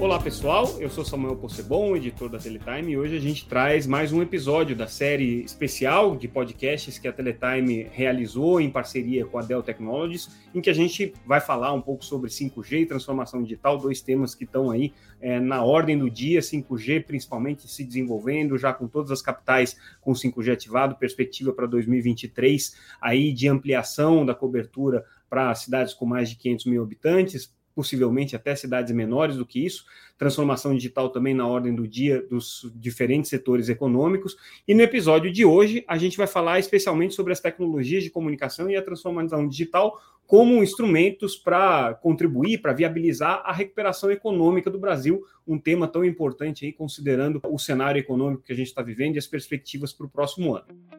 Olá pessoal, eu sou Samuel Possebon, editor da Teletime, e hoje a gente traz mais um episódio da série especial de podcasts que a Teletime realizou em parceria com a Dell Technologies, em que a gente vai falar um pouco sobre 5G e transformação digital, dois temas que estão aí é, na ordem do dia, 5G principalmente se desenvolvendo, já com todas as capitais com 5G ativado, perspectiva para 2023 aí de ampliação da cobertura para cidades com mais de 500 mil habitantes, possivelmente até cidades menores do que isso, transformação digital também na ordem do dia dos diferentes setores econômicos. E no episódio de hoje, a gente vai falar especialmente sobre as tecnologias de comunicação e a transformação digital como instrumentos para contribuir, para viabilizar a recuperação econômica do Brasil, um tema tão importante aí, considerando o cenário econômico que a gente está vivendo e as perspectivas para o próximo ano.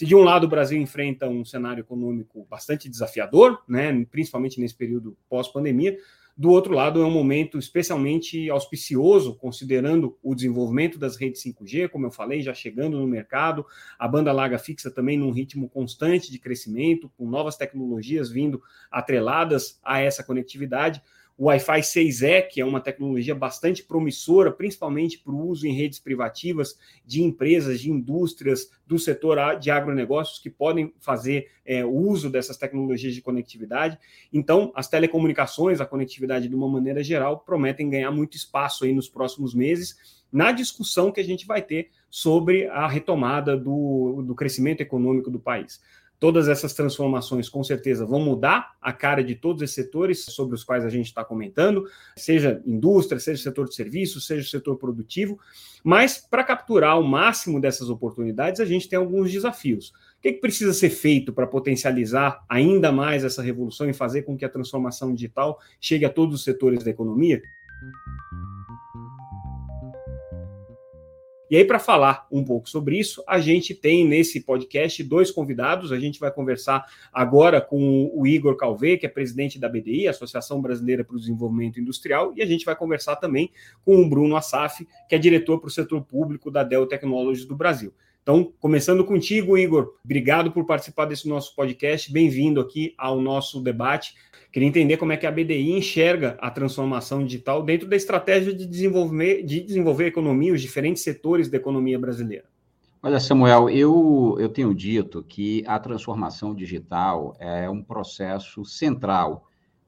Se de um lado o Brasil enfrenta um cenário econômico bastante desafiador, né, principalmente nesse período pós-pandemia, do outro lado, é um momento especialmente auspicioso, considerando o desenvolvimento das redes 5G, como eu falei, já chegando no mercado, a banda larga fixa também num ritmo constante de crescimento, com novas tecnologias vindo atreladas a essa conectividade o Wi-Fi 6E, que é uma tecnologia bastante promissora, principalmente para o uso em redes privativas de empresas, de indústrias do setor de agronegócios que podem fazer é, uso dessas tecnologias de conectividade. Então, as telecomunicações, a conectividade de uma maneira geral, prometem ganhar muito espaço aí nos próximos meses na discussão que a gente vai ter sobre a retomada do, do crescimento econômico do país. Todas essas transformações, com certeza, vão mudar a cara de todos esses setores sobre os quais a gente está comentando, seja indústria, seja setor de serviços, seja setor produtivo. Mas, para capturar o máximo dessas oportunidades, a gente tem alguns desafios. O que, que precisa ser feito para potencializar ainda mais essa revolução e fazer com que a transformação digital chegue a todos os setores da economia? E aí, para falar um pouco sobre isso, a gente tem nesse podcast dois convidados. A gente vai conversar agora com o Igor Calvé, que é presidente da BDI, Associação Brasileira para o Desenvolvimento Industrial, e a gente vai conversar também com o Bruno Assaf, que é diretor para o setor público da Dell Technologies do Brasil. Então, começando contigo, Igor, obrigado por participar desse nosso podcast. Bem-vindo aqui ao nosso debate. Queria entender como é que a BDI enxerga a transformação digital dentro da estratégia de desenvolver, de desenvolver a economia, os diferentes setores da economia brasileira. Olha, Samuel, eu, eu tenho dito que a transformação digital é um processo central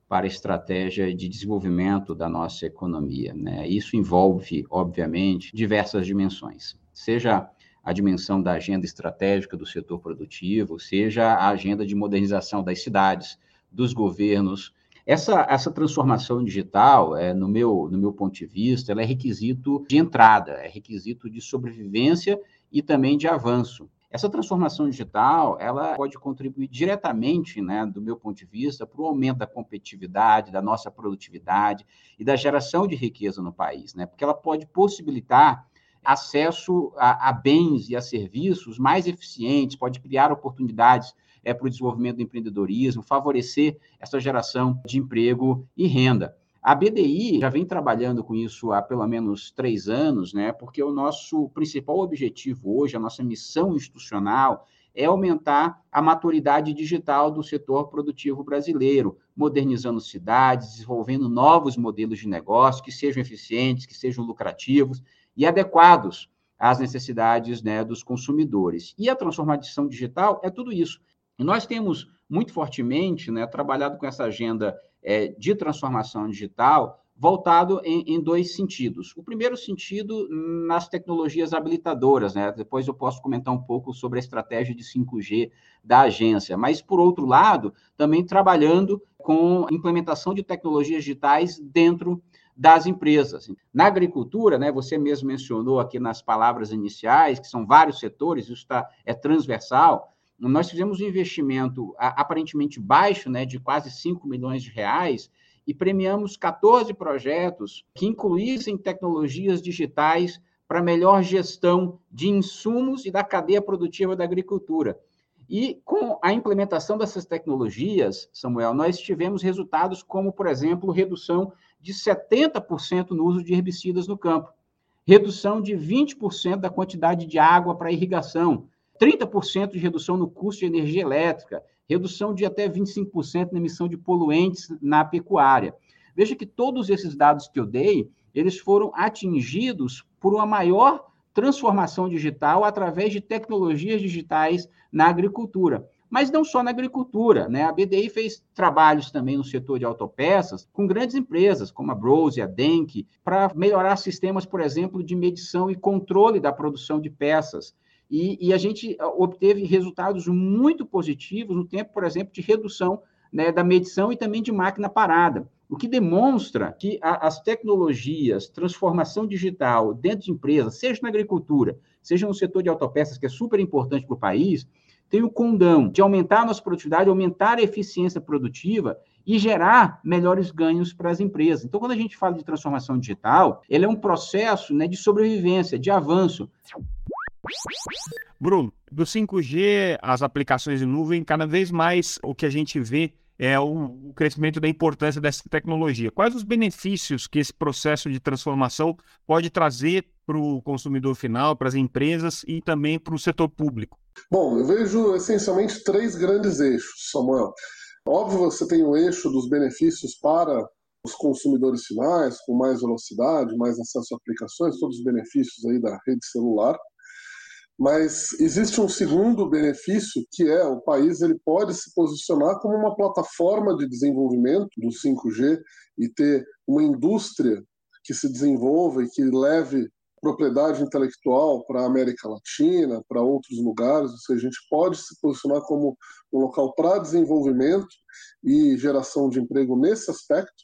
para a estratégia de desenvolvimento da nossa economia. Né? Isso envolve, obviamente, diversas dimensões, seja a dimensão da agenda estratégica do setor produtivo, seja a agenda de modernização das cidades, dos governos. Essa, essa transformação digital, é, no, meu, no meu ponto de vista, ela é requisito de entrada, é requisito de sobrevivência e também de avanço. Essa transformação digital, ela pode contribuir diretamente, né, do meu ponto de vista, para o aumento da competitividade, da nossa produtividade e da geração de riqueza no país, né, porque ela pode possibilitar acesso a, a bens e a serviços mais eficientes, pode criar oportunidades é, para o desenvolvimento do empreendedorismo, favorecer essa geração de emprego e renda. A BDI já vem trabalhando com isso há pelo menos três anos, né? Porque o nosso principal objetivo hoje, a nossa missão institucional, é aumentar a maturidade digital do setor produtivo brasileiro, modernizando cidades, desenvolvendo novos modelos de negócio que sejam eficientes, que sejam lucrativos e adequados às necessidades né, dos consumidores. E a transformação digital é tudo isso. E nós temos muito fortemente né, trabalhado com essa agenda é, de transformação digital voltado em, em, dois sentidos. O primeiro sentido nas tecnologias habilitadoras, né? Depois eu posso comentar um pouco sobre a estratégia de 5G da agência, mas por outro lado, também trabalhando com implementação de tecnologias digitais dentro das empresas. Na agricultura, né, você mesmo mencionou aqui nas palavras iniciais, que são vários setores, isso tá, é transversal, nós fizemos um investimento aparentemente baixo, né, de quase 5 milhões de reais, e premiamos 14 projetos que incluíssem tecnologias digitais para melhor gestão de insumos e da cadeia produtiva da agricultura. E com a implementação dessas tecnologias, Samuel, nós tivemos resultados como, por exemplo, redução de 70% no uso de herbicidas no campo, redução de 20% da quantidade de água para irrigação, 30% de redução no custo de energia elétrica, redução de até 25% na emissão de poluentes na pecuária. Veja que todos esses dados que eu dei, eles foram atingidos por uma maior transformação digital através de tecnologias digitais na agricultura. Mas não só na agricultura, né? A BDI fez trabalhos também no setor de autopeças com grandes empresas, como a Brose, a Denk, para melhorar sistemas, por exemplo, de medição e controle da produção de peças. E, e, a gente obteve resultados muito positivos no tempo, por exemplo, de redução né, da medição e também de máquina parada. O que demonstra que a, as tecnologias, transformação digital dentro de empresas, seja na agricultura, seja no setor de autopeças, que é super importante para o país, tem o condão de aumentar a nossa produtividade, aumentar a eficiência produtiva e gerar melhores ganhos para as empresas. Então, quando a gente fala de transformação digital, ele é um processo né, de sobrevivência, de avanço. Bruno, do 5G, as aplicações em nuvem, cada vez mais o que a gente vê é o, o crescimento da importância dessa tecnologia. Quais os benefícios que esse processo de transformação pode trazer para o consumidor final, para as empresas e também para o setor público? Bom, eu vejo essencialmente três grandes eixos, Samuel. Óbvio, você tem o eixo dos benefícios para os consumidores finais, com mais velocidade, mais acesso a aplicações, todos os benefícios aí da rede celular. Mas existe um segundo benefício que é o país ele pode se posicionar como uma plataforma de desenvolvimento do 5G e ter uma indústria que se desenvolva e que leve propriedade intelectual para a América Latina, para outros lugares, ou seja, a gente pode se posicionar como um local para desenvolvimento e geração de emprego nesse aspecto.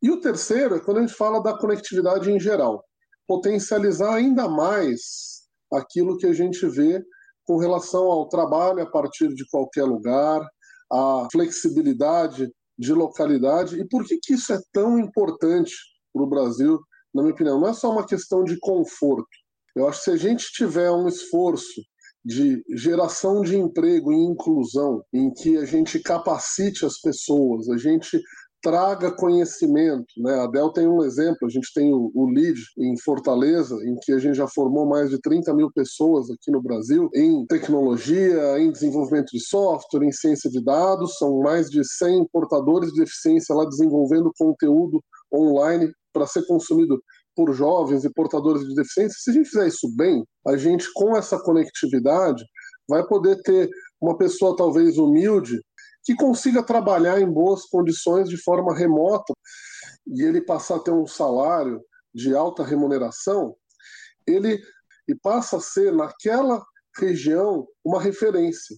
E o terceiro é quando a gente fala da conectividade em geral, potencializar ainda mais aquilo que a gente vê com relação ao trabalho a partir de qualquer lugar, a flexibilidade de localidade e por que, que isso é tão importante para o Brasil, na minha opinião. Não é só uma questão de conforto. Eu acho que se a gente tiver um esforço de geração de emprego e inclusão, em que a gente capacite as pessoas, a gente traga conhecimento. Né? A Dell tem um exemplo, a gente tem o, o LEAD em Fortaleza, em que a gente já formou mais de 30 mil pessoas aqui no Brasil em tecnologia, em desenvolvimento de software, em ciência de dados, são mais de 100 portadores de eficiência lá desenvolvendo conteúdo online para ser consumido por jovens e portadores de deficiência. Se a gente fizer isso bem, a gente, com essa conectividade, vai poder ter uma pessoa talvez humilde que consiga trabalhar em boas condições de forma remota e ele passar a ter um salário de alta remuneração, ele e passa a ser naquela região uma referência.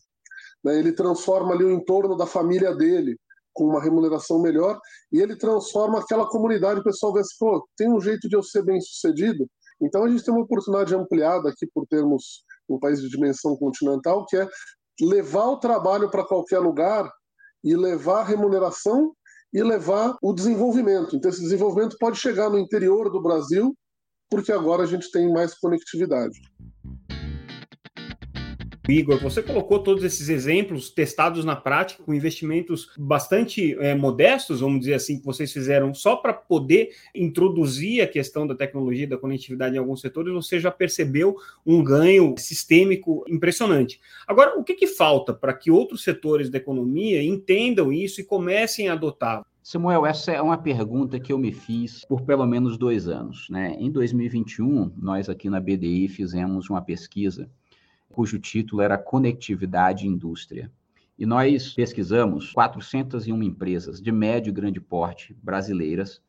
Né? Ele transforma ali o entorno da família dele com uma remuneração melhor e ele transforma aquela comunidade. O pessoal vê assim, pô, tem um jeito de eu ser bem sucedido. Então a gente tem uma oportunidade ampliada aqui por termos um país de dimensão continental, que é levar o trabalho para qualquer lugar e levar a remuneração e levar o desenvolvimento. Então, esse desenvolvimento pode chegar no interior do Brasil, porque agora a gente tem mais conectividade. Igor, você colocou todos esses exemplos testados na prática, com investimentos bastante é, modestos, vamos dizer assim, que vocês fizeram só para poder introduzir a questão da tecnologia da conectividade em alguns setores, você já percebeu um ganho sistêmico impressionante. Agora, o que, que falta para que outros setores da economia entendam isso e comecem a adotar? Samuel, essa é uma pergunta que eu me fiz por pelo menos dois anos. Né? Em 2021, nós aqui na BDI fizemos uma pesquisa cujo título era Conectividade e Indústria. E nós pesquisamos 401 empresas de médio e grande porte brasileiras.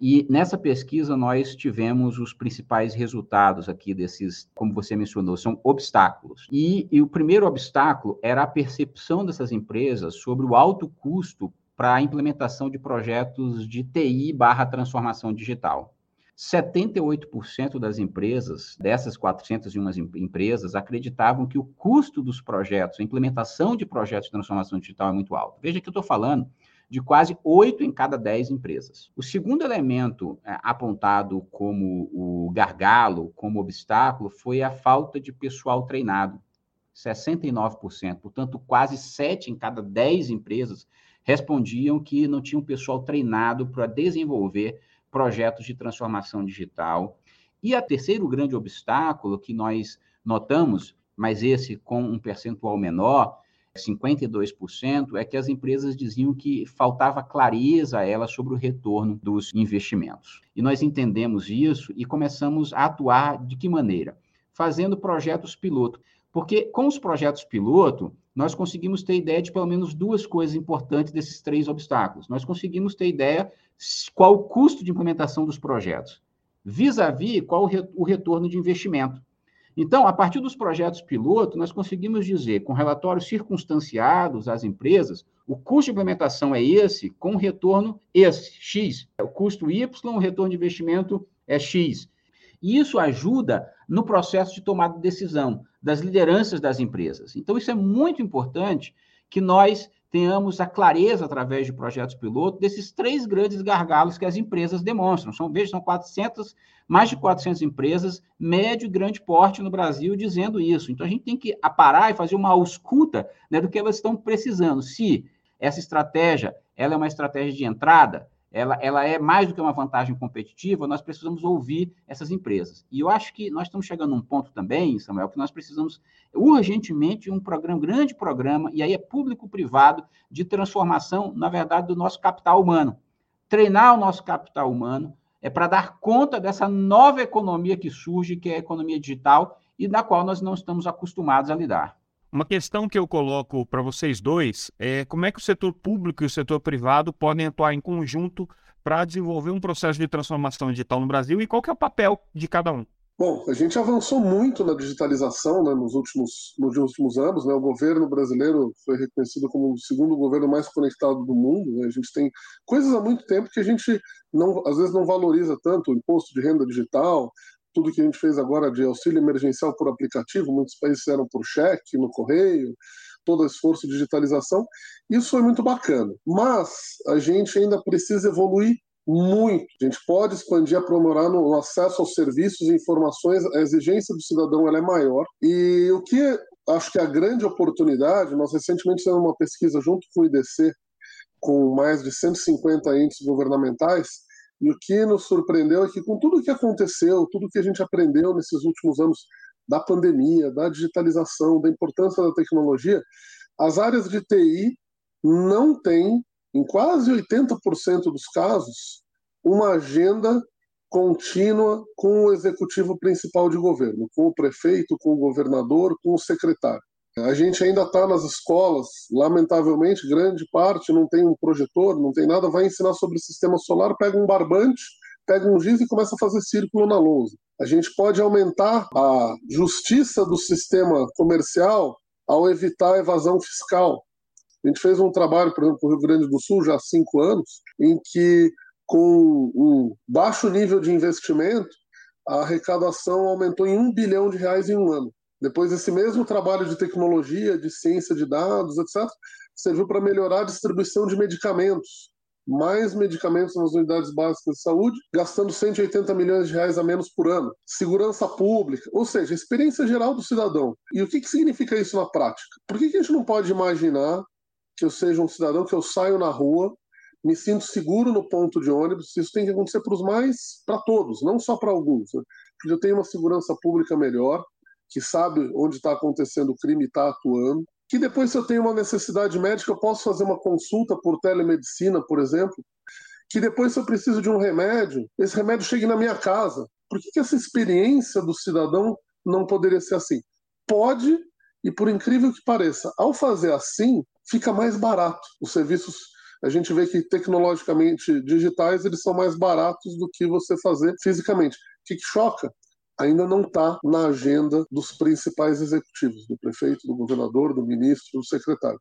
E nessa pesquisa nós tivemos os principais resultados aqui desses, como você mencionou, são obstáculos. E, e o primeiro obstáculo era a percepção dessas empresas sobre o alto custo para a implementação de projetos de TI barra transformação digital. 78% das empresas, dessas 401 empresas, acreditavam que o custo dos projetos, a implementação de projetos de transformação digital é muito alto. Veja que eu estou falando de quase 8 em cada 10 empresas. O segundo elemento é, apontado como o gargalo, como obstáculo, foi a falta de pessoal treinado. 69%. Portanto, quase 7 em cada 10 empresas respondiam que não tinham pessoal treinado para desenvolver projetos de transformação digital. E a terceiro grande obstáculo que nós notamos, mas esse com um percentual menor, 52%, é que as empresas diziam que faltava clareza a elas sobre o retorno dos investimentos. E nós entendemos isso e começamos a atuar de que maneira? Fazendo projetos piloto. Porque com os projetos piloto, nós conseguimos ter ideia de pelo menos duas coisas importantes desses três obstáculos. Nós conseguimos ter ideia qual o custo de implementação dos projetos, vis-à-vis -vis qual o retorno de investimento. Então, a partir dos projetos piloto, nós conseguimos dizer, com relatórios circunstanciados às empresas, o custo de implementação é esse, com retorno esse, X. O custo Y, o retorno de investimento é X. E isso ajuda no processo de tomada de decisão das lideranças das empresas. Então, isso é muito importante que nós tenhamos a clareza, através de projetos piloto, desses três grandes gargalos que as empresas demonstram. São, veja, são 400, mais de 400 empresas, médio e grande porte no Brasil, dizendo isso. Então, a gente tem que parar e fazer uma ausculta né, do que elas estão precisando. Se essa estratégia ela é uma estratégia de entrada, ela, ela é mais do que uma vantagem competitiva, nós precisamos ouvir essas empresas. E eu acho que nós estamos chegando a um ponto também, Samuel, que nós precisamos urgentemente um programa, um grande programa, e aí é público-privado, de transformação, na verdade, do nosso capital humano. Treinar o nosso capital humano é para dar conta dessa nova economia que surge, que é a economia digital, e da qual nós não estamos acostumados a lidar. Uma questão que eu coloco para vocês dois é como é que o setor público e o setor privado podem atuar em conjunto para desenvolver um processo de transformação digital no Brasil e qual que é o papel de cada um? Bom, a gente avançou muito na digitalização né, nos, últimos, nos últimos anos. Né? O governo brasileiro foi reconhecido como o segundo governo mais conectado do mundo. Né? A gente tem coisas há muito tempo que a gente não, às vezes não valoriza tanto, o imposto de renda digital, tudo que a gente fez agora de auxílio emergencial por aplicativo, muitos países eram por cheque, no correio, todo esforço de digitalização. Isso foi muito bacana. Mas a gente ainda precisa evoluir muito. A gente pode expandir, aprimorar no acesso aos serviços e informações. A exigência do cidadão é maior. E o que acho que é a grande oportunidade, nós recentemente fizemos uma pesquisa junto com o IDC, com mais de 150 entes governamentais, e o que nos surpreendeu é que, com tudo o que aconteceu, tudo que a gente aprendeu nesses últimos anos da pandemia, da digitalização, da importância da tecnologia, as áreas de TI não têm, em quase 80% dos casos, uma agenda contínua com o executivo principal de governo, com o prefeito, com o governador, com o secretário. A gente ainda está nas escolas, lamentavelmente, grande parte não tem um projetor, não tem nada, vai ensinar sobre sistema solar, pega um barbante, pega um giz e começa a fazer círculo na lousa. A gente pode aumentar a justiça do sistema comercial ao evitar a evasão fiscal. A gente fez um trabalho, por exemplo, no Rio Grande do Sul, já há cinco anos, em que, com um baixo nível de investimento, a arrecadação aumentou em um bilhão de reais em um ano. Depois, esse mesmo trabalho de tecnologia, de ciência de dados, etc., serviu para melhorar a distribuição de medicamentos. Mais medicamentos nas unidades básicas de saúde, gastando 180 milhões de reais a menos por ano. Segurança pública, ou seja, experiência geral do cidadão. E o que, que significa isso na prática? Por que, que a gente não pode imaginar que eu seja um cidadão, que eu saio na rua, me sinto seguro no ponto de ônibus? Isso tem que acontecer para os mais, para todos, não só para alguns. Né? eu tenho uma segurança pública melhor, que sabe onde está acontecendo o crime e está atuando. Que depois, se eu tenho uma necessidade médica, eu posso fazer uma consulta por telemedicina, por exemplo. Que depois, se eu preciso de um remédio, esse remédio chegue na minha casa. Por que, que essa experiência do cidadão não poderia ser assim? Pode, e por incrível que pareça, ao fazer assim, fica mais barato. Os serviços, a gente vê que tecnologicamente digitais, eles são mais baratos do que você fazer fisicamente. O que, que choca? Ainda não está na agenda dos principais executivos, do prefeito, do governador, do ministro, do secretário.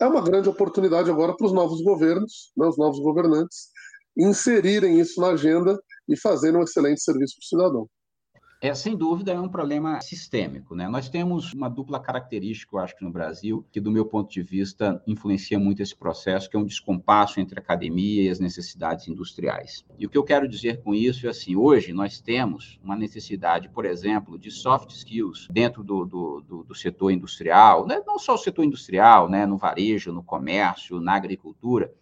É uma grande oportunidade agora para os novos governos, né, os novos governantes, inserirem isso na agenda e fazerem um excelente serviço para o cidadão. É, sem dúvida, é um problema sistêmico. Né? Nós temos uma dupla característica, eu acho no Brasil, que, do meu ponto de vista, influencia muito esse processo, que é um descompasso entre a academia e as necessidades industriais. E o que eu quero dizer com isso é assim: hoje nós temos uma necessidade, por exemplo, de soft skills dentro do, do, do, do setor industrial, né? não só o setor industrial, né? no varejo, no comércio, na agricultura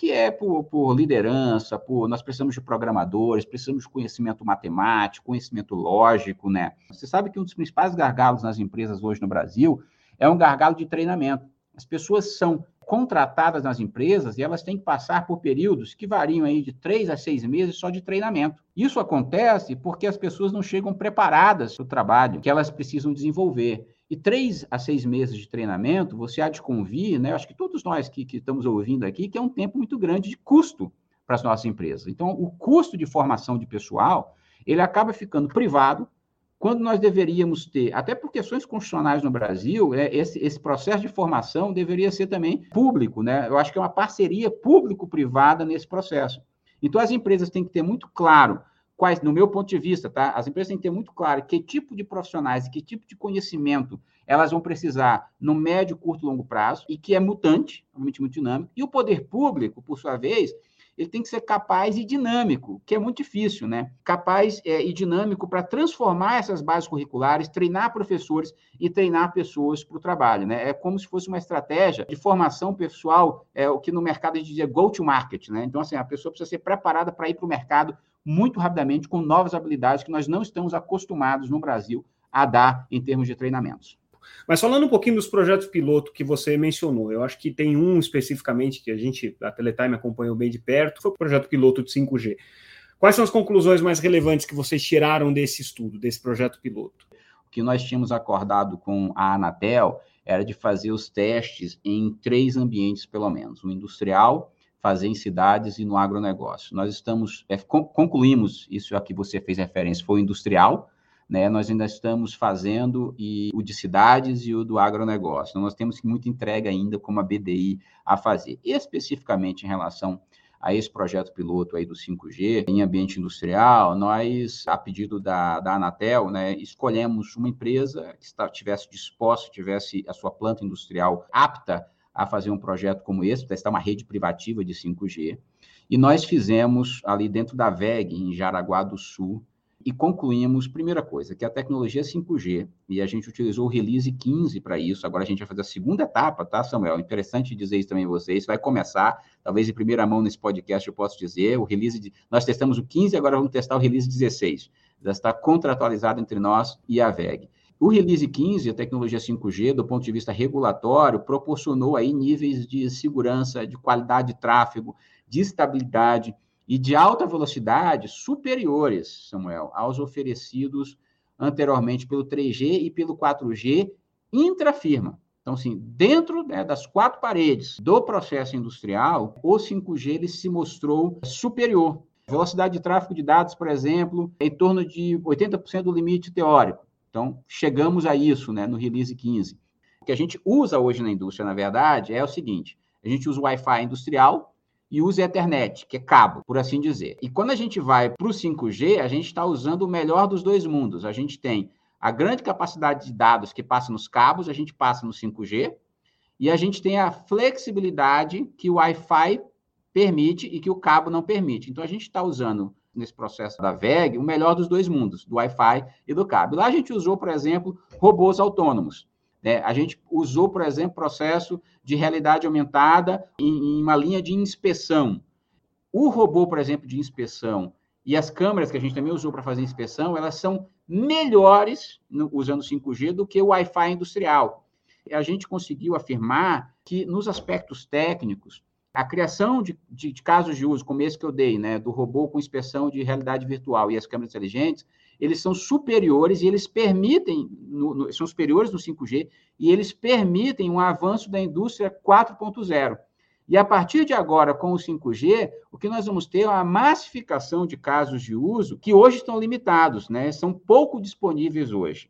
que é por, por, liderança, por nós precisamos de programadores, precisamos de conhecimento matemático, conhecimento lógico, né? Você sabe que um dos principais gargalos nas empresas hoje no Brasil é um gargalo de treinamento. As pessoas são contratadas nas empresas e elas têm que passar por períodos que variam aí de três a seis meses só de treinamento. Isso acontece porque as pessoas não chegam preparadas para o trabalho que elas precisam desenvolver. E três a seis meses de treinamento, você há de convir, né? Acho que todos nós que, que estamos ouvindo aqui, que é um tempo muito grande de custo para as nossas empresas. Então, o custo de formação de pessoal, ele acaba ficando privado quando nós deveríamos ter, até por questões constitucionais no Brasil, é, esse, esse, processo de formação deveria ser também público, né? Eu acho que é uma parceria público-privada nesse processo. Então, as empresas têm que ter muito claro quais, no meu ponto de vista, tá? As empresas têm que ter muito claro que tipo de profissionais e que tipo de conhecimento elas vão precisar no médio, curto e longo prazo, e que é mutante, realmente muito dinâmico. E o poder público, por sua vez, ele tem que ser capaz e dinâmico, que é muito difícil, né? Capaz é, e dinâmico para transformar essas bases curriculares, treinar professores e treinar pessoas para o trabalho, né? É como se fosse uma estratégia de formação pessoal, é o que no mercado a gente dizia go to market, né? Então, assim, a pessoa precisa ser preparada para ir para o mercado muito rapidamente com novas habilidades que nós não estamos acostumados no Brasil a dar em termos de treinamentos. Mas falando um pouquinho dos projetos piloto que você mencionou, eu acho que tem um especificamente que a gente, a Teletime, acompanhou bem de perto, foi o projeto piloto de 5G. Quais são as conclusões mais relevantes que vocês tiraram desse estudo, desse projeto piloto? O que nós tínhamos acordado com a Anatel era de fazer os testes em três ambientes, pelo menos: o industrial, fazer em cidades e no agronegócio. Nós estamos, é, concluímos, isso a que você fez referência, foi industrial, né, nós ainda estamos fazendo e o de cidades e o do agronegócio. Então, nós temos muita entrega ainda como a BDI a fazer. Especificamente em relação a esse projeto piloto aí do 5G em ambiente industrial, nós, a pedido da, da Anatel, né, escolhemos uma empresa que está, tivesse disposto, tivesse a sua planta industrial apta a fazer um projeto como esse, testar uma rede privativa de 5G. E nós fizemos ali dentro da VEG, em Jaraguá do Sul, e concluímos, primeira coisa, que a tecnologia 5G, e a gente utilizou o release 15 para isso, agora a gente vai fazer a segunda etapa, tá, Samuel? Interessante dizer isso também a vocês, vai começar, talvez em primeira mão nesse podcast eu posso dizer, o release, de, nós testamos o 15, agora vamos testar o release 16, já está contratualizado entre nós e a VEG. O release 15, a tecnologia 5G, do ponto de vista regulatório, proporcionou aí níveis de segurança, de qualidade de tráfego, de estabilidade, e de alta velocidade superiores, Samuel, aos oferecidos anteriormente pelo 3G e pelo 4G intrafirma. Então, assim, dentro né, das quatro paredes do processo industrial, o 5G ele se mostrou superior. Velocidade de tráfego de dados, por exemplo, em torno de 80% do limite teórico. Então, chegamos a isso né, no release 15. O que a gente usa hoje na indústria, na verdade, é o seguinte: a gente usa o Wi-Fi industrial, e usa Ethernet, que é cabo, por assim dizer. E quando a gente vai para o 5G, a gente está usando o melhor dos dois mundos. A gente tem a grande capacidade de dados que passa nos cabos, a gente passa no 5G, e a gente tem a flexibilidade que o Wi-Fi permite e que o cabo não permite. Então, a gente está usando nesse processo da VEG o melhor dos dois mundos, do Wi-Fi e do cabo. Lá a gente usou, por exemplo, robôs autônomos. Né? A gente usou, por exemplo, processo de realidade aumentada em, em uma linha de inspeção. O robô, por exemplo, de inspeção e as câmeras que a gente também usou para fazer inspeção, elas são melhores no, usando 5G do que o Wi-Fi industrial. A gente conseguiu afirmar que, nos aspectos técnicos, a criação de, de, de, casos de uso, como esse que eu dei, né, do robô com inspeção de realidade virtual e as câmeras inteligentes, eles são superiores e eles permitem, no, no, são superiores no 5G, e eles permitem um avanço da indústria 4.0. E a partir de agora, com o 5G, o que nós vamos ter é uma massificação de casos de uso que hoje estão limitados, né? São pouco disponíveis hoje.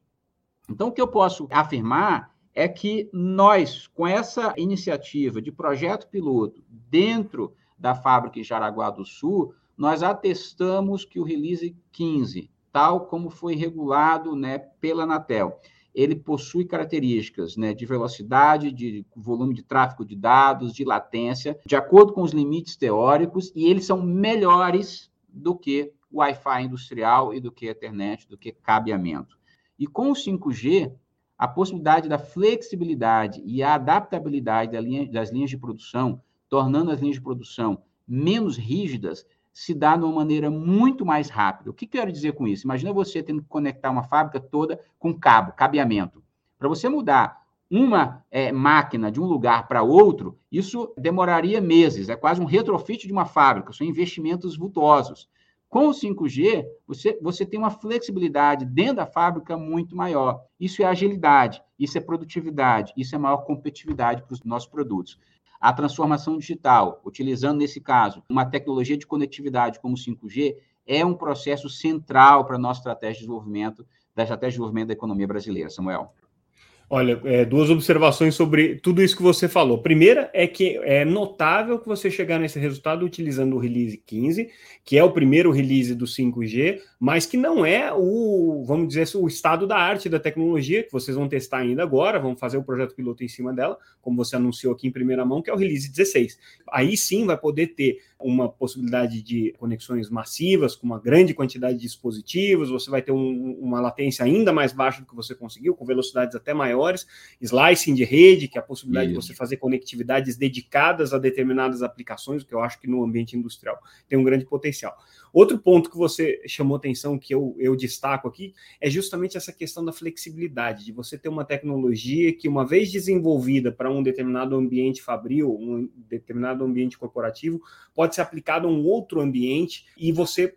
Então, o que eu posso afirmar é que nós, com essa iniciativa de projeto piloto dentro da fábrica em Jaraguá do Sul, nós atestamos que o release 15 tal como foi regulado né, pela Anatel. Ele possui características né, de velocidade, de volume de tráfego de dados, de latência, de acordo com os limites teóricos, e eles são melhores do que o Wi-Fi industrial e do que a Ethernet, do que cabeamento. E com o 5G, a possibilidade da flexibilidade e a adaptabilidade das linhas de produção, tornando as linhas de produção menos rígidas, se dá de uma maneira muito mais rápida. O que quero dizer com isso? Imagina você tendo que conectar uma fábrica toda com cabo, cabeamento. Para você mudar uma é, máquina de um lugar para outro, isso demoraria meses, é quase um retrofit de uma fábrica, são investimentos vultuosos. Com o 5G, você, você tem uma flexibilidade dentro da fábrica muito maior. Isso é agilidade, isso é produtividade, isso é maior competitividade para os nossos produtos. A transformação digital, utilizando nesse caso uma tecnologia de conectividade como o 5G, é um processo central para a nossa estratégia de desenvolvimento, da estratégia de desenvolvimento da economia brasileira, Samuel. Olha, é, duas observações sobre tudo isso que você falou. Primeira é que é notável que você chegar nesse resultado utilizando o release 15, que é o primeiro release do 5G, mas que não é o, vamos dizer, o estado da arte da tecnologia, que vocês vão testar ainda agora, vão fazer o projeto piloto em cima dela, como você anunciou aqui em primeira mão, que é o release 16. Aí sim vai poder ter uma possibilidade de conexões massivas, com uma grande quantidade de dispositivos, você vai ter um, uma latência ainda mais baixa do que você conseguiu, com velocidades até maiores, slicing de rede, que é a possibilidade Isso. de você fazer conectividades dedicadas a determinadas aplicações, o que eu acho que no ambiente industrial tem um grande potencial. Outro ponto que você chamou atenção, que eu, eu destaco aqui, é justamente essa questão da flexibilidade, de você ter uma tecnologia que, uma vez desenvolvida para um determinado ambiente fabril, um determinado ambiente corporativo, pode ser aplicada a um outro ambiente e você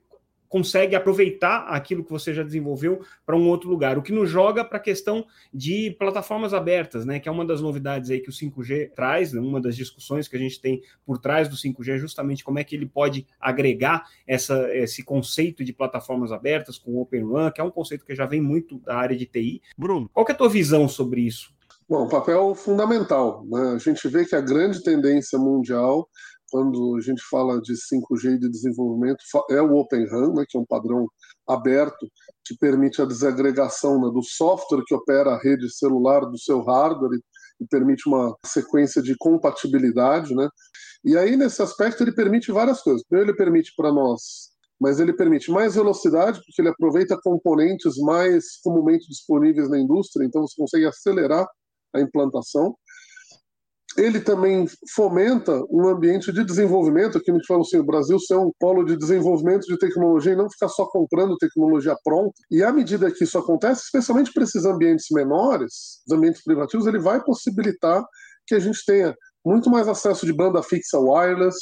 consegue aproveitar aquilo que você já desenvolveu para um outro lugar. O que nos joga para a questão de plataformas abertas, né? Que é uma das novidades aí que o 5G traz, né, uma das discussões que a gente tem por trás do 5G é justamente como é que ele pode agregar essa, esse conceito de plataformas abertas com o Open Run, que é um conceito que já vem muito da área de TI. Bruno, qual é a tua visão sobre isso? Bom, papel fundamental. Né? A gente vê que a grande tendência mundial quando a gente fala de 5G de desenvolvimento, é o Open RAN, né, que é um padrão aberto que permite a desagregação né, do software que opera a rede celular do seu hardware e, e permite uma sequência de compatibilidade. Né? E aí, nesse aspecto, ele permite várias coisas. Primeiro, ele permite para nós mas ele permite mais velocidade, porque ele aproveita componentes mais comumente disponíveis na indústria, então você consegue acelerar a implantação ele também fomenta um ambiente de desenvolvimento, aqui a gente fala assim, o Brasil ser um polo de desenvolvimento de tecnologia e não ficar só comprando tecnologia pronta. E à medida que isso acontece, especialmente para esses ambientes menores, os ambientes privativos, ele vai possibilitar que a gente tenha muito mais acesso de banda fixa wireless,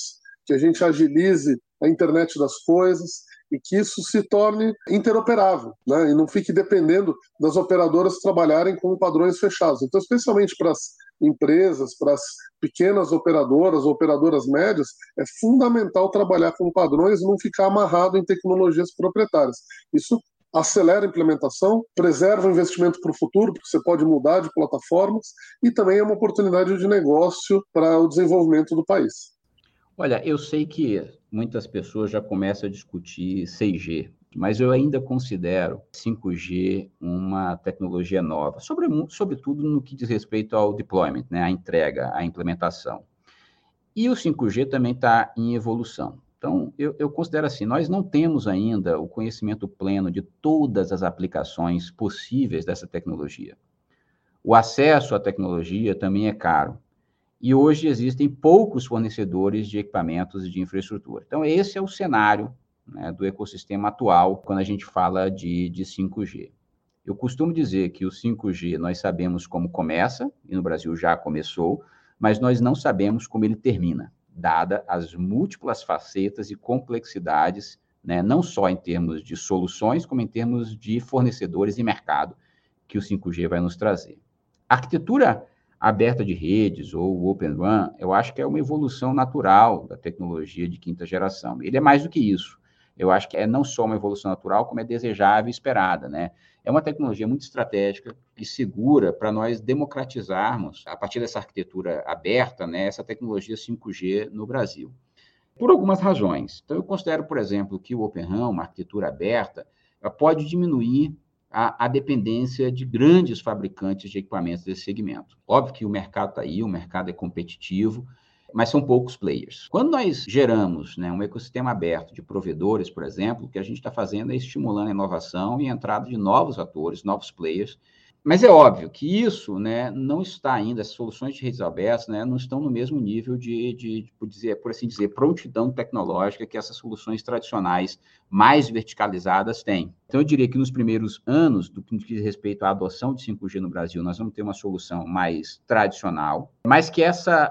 que a gente agilize a internet das coisas e que isso se torne interoperável, né? E não fique dependendo das operadoras trabalharem com padrões fechados. Então, especialmente para as empresas, para as pequenas operadoras, operadoras médias, é fundamental trabalhar com padrões e não ficar amarrado em tecnologias proprietárias. Isso acelera a implementação, preserva o investimento para o futuro, porque você pode mudar de plataformas, e também é uma oportunidade de negócio para o desenvolvimento do país. Olha, eu sei que muitas pessoas já começam a discutir 6G, mas eu ainda considero 5G uma tecnologia nova, sobre, sobretudo no que diz respeito ao deployment, né, a entrega, a implementação. E o 5G também está em evolução. Então, eu, eu, considero assim: nós não temos ainda o conhecimento pleno de todas as aplicações possíveis dessa tecnologia. O acesso à tecnologia também é caro. E hoje existem poucos fornecedores de equipamentos e de infraestrutura. Então, esse é o cenário né, do ecossistema atual quando a gente fala de, de 5G. Eu costumo dizer que o 5G nós sabemos como começa, e no Brasil já começou, mas nós não sabemos como ele termina, dada as múltiplas facetas e complexidades, né, não só em termos de soluções, como em termos de fornecedores e mercado que o 5G vai nos trazer. A arquitetura aberta de redes ou Open RAN, eu acho que é uma evolução natural da tecnologia de quinta geração. Ele é mais do que isso eu acho que é não só uma evolução natural, como é desejável e esperada, né? É uma tecnologia muito estratégica e segura para nós democratizarmos, a partir dessa arquitetura aberta, né, essa tecnologia 5G no Brasil. Por algumas razões. Então, eu considero, por exemplo, que o Open RAN, uma arquitetura aberta, pode diminuir a, a, dependência de grandes fabricantes de equipamentos desse segmento. Óbvio que o mercado está aí, o mercado é competitivo, mas são poucos players. Quando nós geramos né, um ecossistema aberto de provedores, por exemplo, o que a gente está fazendo é estimulando a inovação e a entrada de novos atores, novos players, Mas é óbvio que isso né, não está ainda, as soluções de redes abertas né, não estão no mesmo nível de, de, de por, dizer, por assim dizer, prontidão tecnológica que essas soluções tradicionais mais verticalizadas têm. Então, eu diria que nos primeiros anos, do que diz respeito à adoção de 5G no Brasil, nós vamos ter uma solução mais tradicional, mas que essas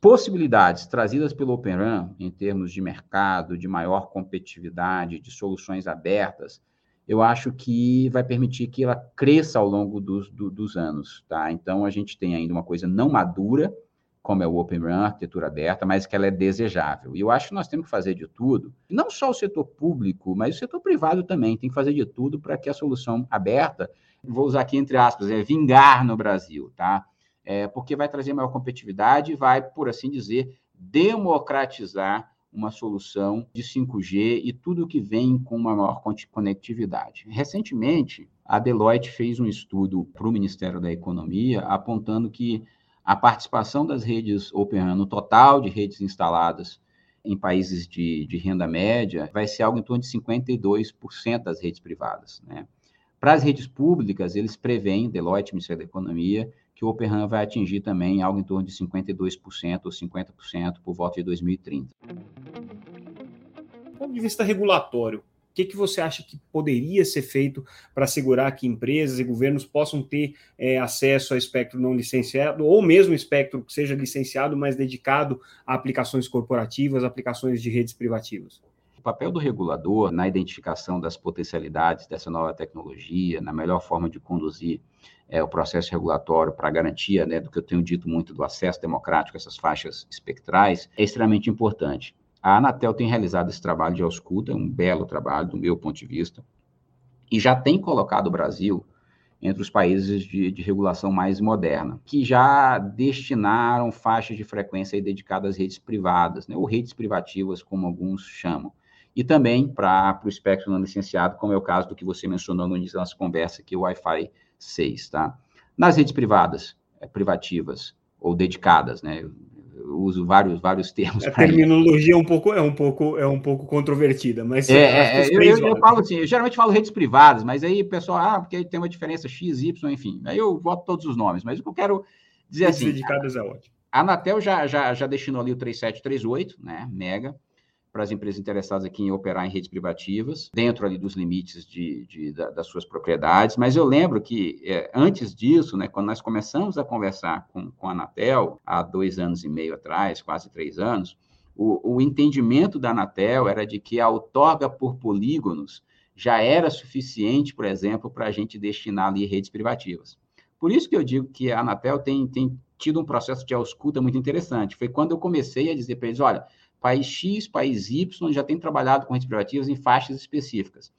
possibilidades trazidas pelo Open RAN, em termos de mercado, de maior competitividade, de soluções abertas, eu acho que vai permitir que ela cresça ao longo dos, do, dos anos, tá? Então, a gente tem ainda uma coisa não madura, como é o Open Run, arquitetura aberta, mas que ela é desejável. E eu acho que nós temos que fazer de tudo, não só o setor público, mas o setor privado também, tem que fazer de tudo para que a solução aberta, vou usar aqui entre aspas, é vingar no Brasil, tá? É, porque vai trazer maior competitividade, vai, por assim dizer, democratizar uma solução de 5G e tudo que vem com uma maior conectividade. Recentemente, a Deloitte fez um estudo para o Ministério da Economia apontando que a participação das redes Open no total de redes instaladas em países de, de, renda média vai ser algo em torno de 52% das redes privadas. Né? Para as redes públicas, eles preveem, Deloitte, Ministério da Economia, que o Open vai atingir também algo em torno de 52% ou 50% por volta de 2030. Do ponto de vista regulatório, o que, que você acha que poderia ser feito para assegurar que empresas e governos possam ter é, acesso a espectro não licenciado, ou mesmo espectro que seja licenciado, mas dedicado a aplicações corporativas, aplicações de redes privativas? O papel do regulador na identificação das potencialidades dessa nova tecnologia, na melhor forma de conduzir é, o processo regulatório para garantia né, do que eu tenho dito muito do acesso democrático a essas faixas espectrais, é extremamente importante. A Anatel tem realizado esse trabalho de ausculta, um belo trabalho, do meu ponto de vista, e já tem colocado o Brasil entre os países de, de, regulação mais moderna, que já destinaram faixas de frequência dedicadas às redes privadas, né, ou redes privativas, como alguns chamam e também para o espectro não licenciado, como é o caso do que você mencionou no início da nossa conversa, que é o Wi-Fi 6, tá? Nas redes privadas, é, privativas ou dedicadas, né? Eu uso vários vários termos. A terminologia é um pouco é um pouco é um pouco controvertida, mas é, é, é eu, eu, eu, falo assim, eu geralmente falo redes privadas, mas aí o pessoal, ah, porque tem uma diferença X, Y, enfim. Aí eu boto todos os nomes, mas o que eu quero dizer redes assim, dedicadas é ótimo. A Anatel já, já, já destinou ali o 3738, né, mega, para as empresas interessadas aqui em operar em redes privativas, dentro ali dos limites de, de da, das suas propriedades. Mas eu lembro que, é, antes disso, né, quando nós começamos a conversar com, com a Anatel, há dois anos e meio atrás, quase três anos, o, o entendimento da Anatel era de que a outorga por polígonos já era suficiente, por exemplo, para a gente destinar ali redes privativas. Por isso que eu digo que a Anatel tem, tem tido um processo de ausculta muito interessante. Foi quando eu comecei a dizer para eles, olha, país X, país Y, já tem trabalhado com redes privativas em faixas específicas.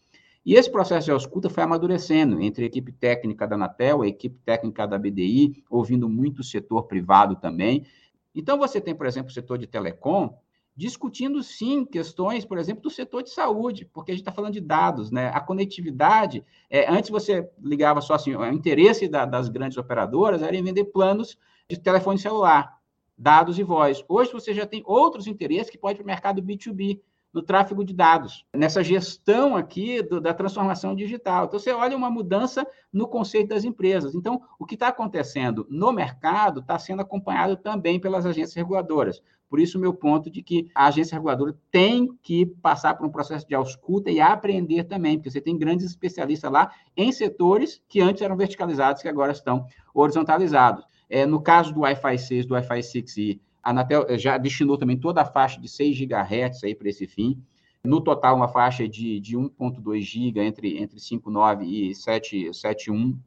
E esse processo de ausculta foi amadurecendo entre a equipe técnica da Anatel, a equipe técnica da BDI, ouvindo muito o setor privado também. Então, você tem, por exemplo, o setor de telecom, discutindo sim questões, por exemplo, do setor de saúde, porque a gente está falando de dados, né? A conectividade, é, antes você ligava só assim, o interesse da, das grandes operadoras era em vender planos de telefone celular dados e voz. Hoje você já tem outros interesses que pode ir para o mercado B2B, no tráfego de dados, nessa gestão aqui do, da transformação digital. Então, você olha uma mudança no conceito das empresas. Então, o que está acontecendo no mercado está sendo acompanhado também pelas agências reguladoras. Por isso, o meu ponto de que a agência reguladora tem que passar por um processo de ausculta e aprender também, porque você tem grandes especialistas lá em setores que antes eram verticalizados, que agora estão horizontalizados. É, no caso do Wi-Fi 6, do Wi-Fi 6E, a Anatel eh, já destinou também toda a faixa de 6 GHz aí para esse fim. No total, uma faixa de, de 1.2 GB entre, entre 5.9 e 7.1,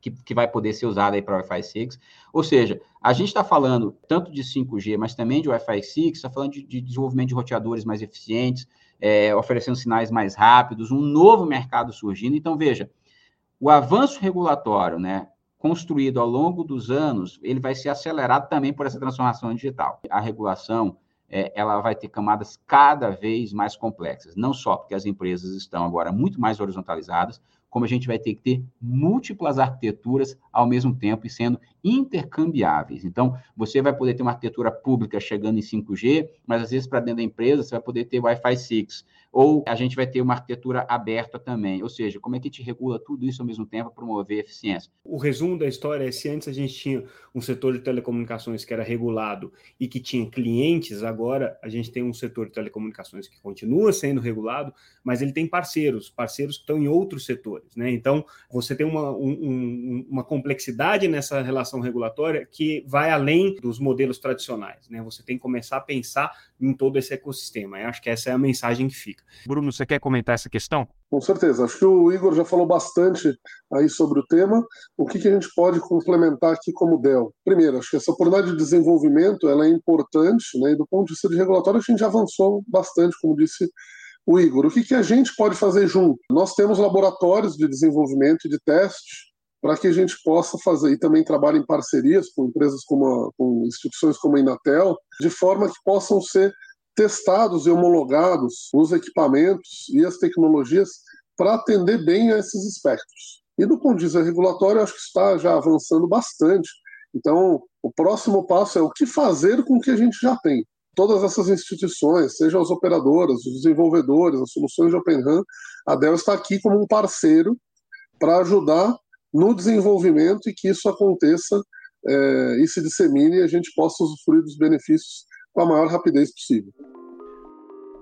que, que vai poder ser usada aí para Wi-Fi 6. Ou seja, a gente está falando tanto de 5G, mas também de Wi-Fi 6, está falando de, de, desenvolvimento de roteadores mais eficientes, é, oferecendo sinais mais rápidos, um novo mercado surgindo. Então, veja, o avanço regulatório, né, construído ao longo dos anos, ele vai ser acelerado também por essa transformação digital. A regulação é, ela vai ter camadas cada vez mais complexas, não só porque as empresas estão agora muito mais horizontalizadas, como a gente vai ter que ter múltiplas arquiteturas ao mesmo tempo e sendo intercambiáveis. Então, você vai poder ter uma arquitetura pública chegando em 5G, mas às vezes para dentro da empresa você vai poder ter Wi-Fi 6 ou a gente vai ter uma arquitetura aberta também. Ou seja, como é que a gente regula tudo isso ao mesmo tempo para promover eficiência? O resumo da história é se antes a gente tinha um setor de telecomunicações que era regulado e que tinha clientes, agora a gente tem um setor de telecomunicações que continua sendo regulado, mas ele tem parceiros, parceiros que estão em outros setores. Né? Então, você tem uma, um, uma complexidade nessa relação regulatória que vai além dos modelos tradicionais. Né? Você tem que começar a pensar em todo esse ecossistema. Eu acho que essa é a mensagem que fica. Bruno, você quer comentar essa questão? Com certeza. Acho que o Igor já falou bastante aí sobre o tema. O que, que a gente pode complementar aqui como Dell? Primeiro, acho que essa oportunidade de desenvolvimento ela é importante, né? E do ponto de vista de regulatório, a gente já avançou bastante, como disse o Igor. O que, que a gente pode fazer junto? Nós temos laboratórios de desenvolvimento e de teste para que a gente possa fazer e também trabalhe em parcerias com empresas como a, com instituições como a Inatel, de forma que possam ser testados e homologados os equipamentos e as tecnologias para atender bem a esses espectros. E do ponto de vista regulatório, acho que está já avançando bastante. Então, o próximo passo é o que fazer com o que a gente já tem. Todas essas instituições, sejam as operadoras, os desenvolvedores, as soluções de Open RAN, a Dell está aqui como um parceiro para ajudar no desenvolvimento e que isso aconteça é, e se dissemine e a gente possa usufruir dos benefícios com a maior rapidez possível.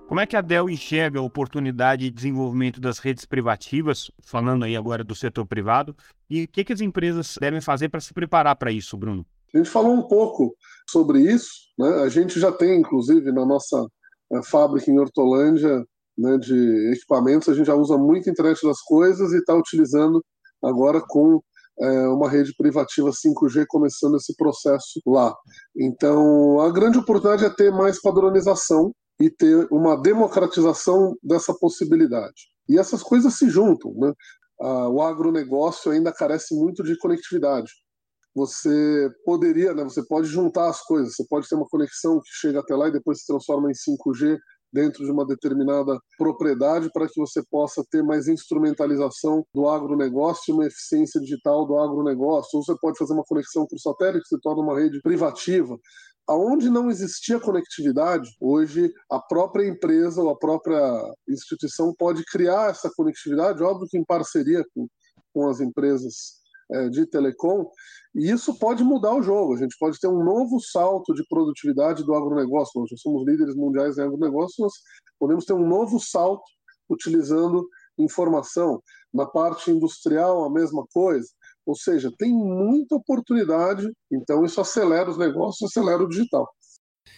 Como é que a Dell enxerga a oportunidade de desenvolvimento das redes privativas, falando aí agora do setor privado, e o que, que as empresas devem fazer para se preparar para isso, Bruno? A gente falou um pouco sobre isso, né? a gente já tem, inclusive, na nossa eh, fábrica em Hortolândia, né, de equipamentos, a gente já usa muito a internet das coisas e está utilizando agora com é, uma rede privativa 5G começando esse processo lá. Então, a grande oportunidade é ter mais padronização e ter uma democratização dessa possibilidade. E essas coisas se juntam. Né? o agronegócio ainda carece muito de conectividade. Você poderia, né, você pode juntar as coisas, você pode ter uma conexão que chega até lá e depois se transforma em 5G dentro de uma determinada propriedade para que você possa ter mais instrumentalização do agronegócio e uma eficiência digital do agronegócio. Ou você pode fazer uma conexão o satélite, que se torna uma rede privativa. Aonde não existia conectividade, hoje a própria empresa ou a própria instituição pode criar essa conectividade, óbvio que em parceria com, com as empresas de telecom, e isso pode mudar o jogo. A gente pode ter um novo salto de produtividade do agronegócio. Nós já somos líderes mundiais em agronegócio, nós podemos ter um novo salto utilizando informação. Na parte industrial, a mesma coisa. Ou seja, tem muita oportunidade, então isso acelera os negócios, acelera o digital.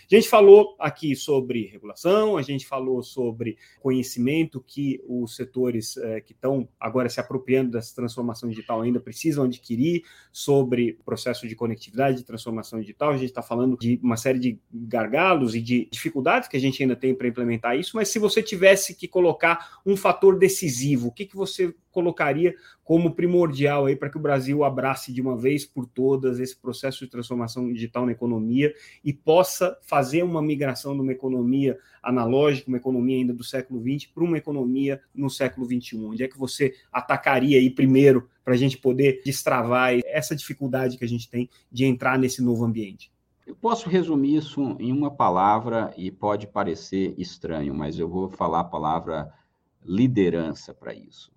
A gente falou aqui sobre regulação, a gente falou sobre conhecimento que os setores é, que estão agora se apropriando dessa transformação digital ainda precisam adquirir, sobre processo de conectividade, de transformação digital. A gente está falando de uma série de gargalos e de dificuldades que a gente ainda tem para implementar isso, mas se você tivesse que colocar um fator decisivo, o que, que você colocaria como primordial aí para que o Brasil abrace de uma vez por todas esse processo de transformação digital na economia e possa fazer uma migração de uma economia analógica, uma economia ainda do século XX, para uma economia no século XXI? Onde é que você atacaria aí primeiro para a gente poder destravar essa dificuldade que a gente tem de entrar nesse novo ambiente? Eu posso resumir isso em uma palavra e pode parecer estranho, mas eu vou falar a palavra liderança para isso.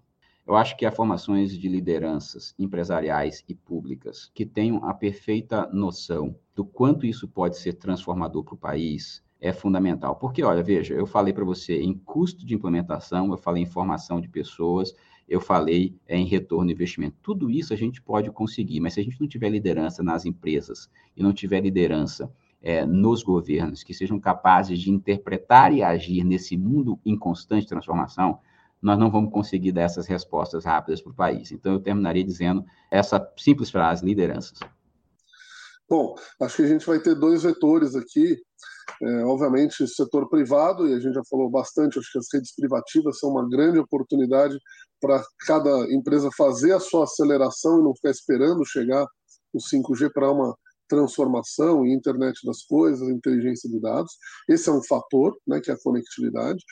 Eu acho que há formações de lideranças empresariais e públicas que tenham a perfeita noção do quanto isso pode ser transformador para o país é fundamental. Porque, olha, veja, eu falei para você em custo de implementação, eu falei em formação de pessoas, eu falei em retorno de investimento. Tudo isso a gente pode conseguir, mas se a gente não tiver liderança nas empresas e não tiver liderança é, nos governos que sejam capazes de interpretar e agir nesse mundo em constante transformação, nós não vamos conseguir dar essas respostas rápidas para o país. Então, eu terminaria dizendo essa simples frase: lideranças. Bom, acho que a gente vai ter dois vetores aqui. É, obviamente, setor privado, e a gente já falou bastante, acho que as redes privativas são uma grande oportunidade para cada empresa fazer a sua aceleração e não ficar esperando chegar o 5G para uma transformação e internet das coisas, inteligência de dados. Esse é um fator, né, que é a conectividade.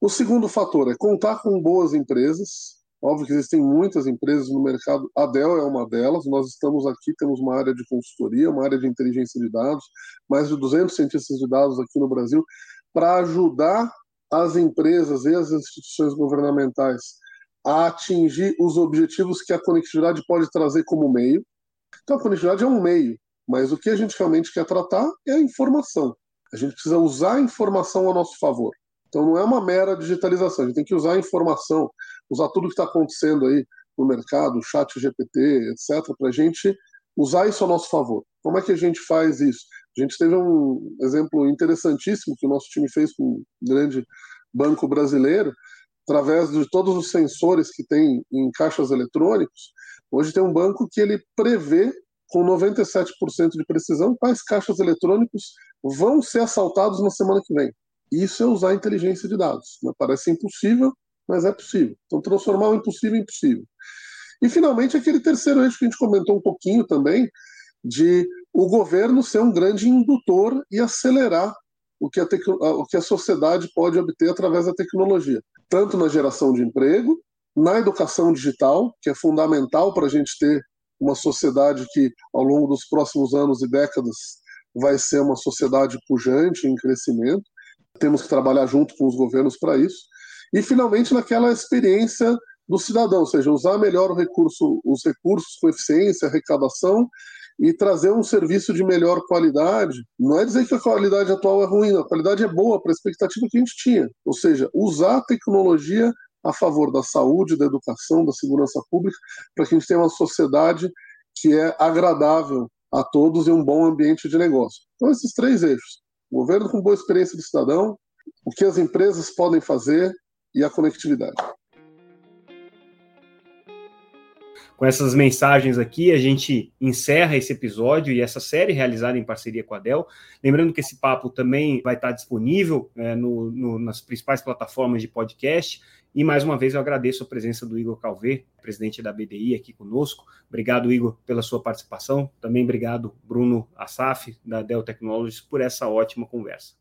O segundo fator é contar com boas empresas, Óbvio que existem muitas empresas no mercado, a Dell é uma delas. Nós estamos aqui, temos uma área de consultoria, uma área de inteligência de dados, mais de 200 cientistas de dados aqui no Brasil, para ajudar as empresas e as instituições governamentais a atingir os objetivos que a conectividade pode trazer como meio. Então, a conectividade é um meio, mas o que a gente realmente quer tratar é a informação. A gente precisa usar a informação a nosso favor. Então não é uma mera digitalização, a gente tem que usar a informação, usar tudo que está acontecendo aí no mercado, chat GPT, etc., para a gente usar isso a nosso favor. Como é que a gente faz isso? A gente teve um exemplo interessantíssimo que o nosso time fez com um grande banco brasileiro, através de todos os sensores que tem em caixas eletrônicos. Hoje tem um banco que ele prevê com 97% de precisão quais caixas eletrônicos vão ser assaltados na semana que vem. Isso é usar inteligência de dados. Né? Parece impossível, mas é possível. Então, transformar o impossível em possível. E, finalmente, aquele terceiro eixo que a gente comentou um pouquinho também, de o governo ser um grande indutor e acelerar o que a, o que a sociedade pode obter através da tecnologia, tanto na geração de emprego, na educação digital, que é fundamental para a gente ter uma sociedade que, ao longo dos próximos anos e décadas, vai ser uma sociedade pujante, em crescimento, temos que trabalhar junto com os governos para isso. E, finalmente, naquela experiência do cidadão, ou seja, usar melhor recurso, os recursos com eficiência, arrecadação e trazer um serviço de melhor qualidade. Não é dizer que a qualidade atual é ruim, a qualidade é boa para a expectativa que a gente tinha. Ou seja, usar a tecnologia a favor da saúde, da educação, da segurança pública, para que a gente tenha uma sociedade que é agradável a todos e um bom ambiente de negócio. Então, esses três eixos governo com boa experiência do cidadão, o que as empresas podem fazer e a conectividade. Com essas mensagens aqui, a gente encerra esse episódio e essa série realizada em parceria com a Dell. Lembrando que esse papo também vai estar disponível é, no, no, nas principais plataformas de podcast. E mais uma vez eu agradeço a presença do Igor Calvé, presidente da BDI, aqui conosco. Obrigado, Igor, pela sua participação. Também obrigado, Bruno Assaf, da Dell Technologies, por essa ótima conversa.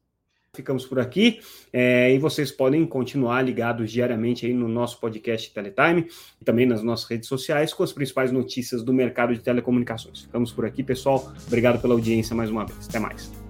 Ficamos por aqui é, e vocês podem continuar ligados diariamente aí no nosso podcast Teletime e também nas nossas redes sociais com as principais notícias do mercado de telecomunicações. Ficamos por aqui, pessoal. Obrigado pela audiência mais uma vez. Até mais.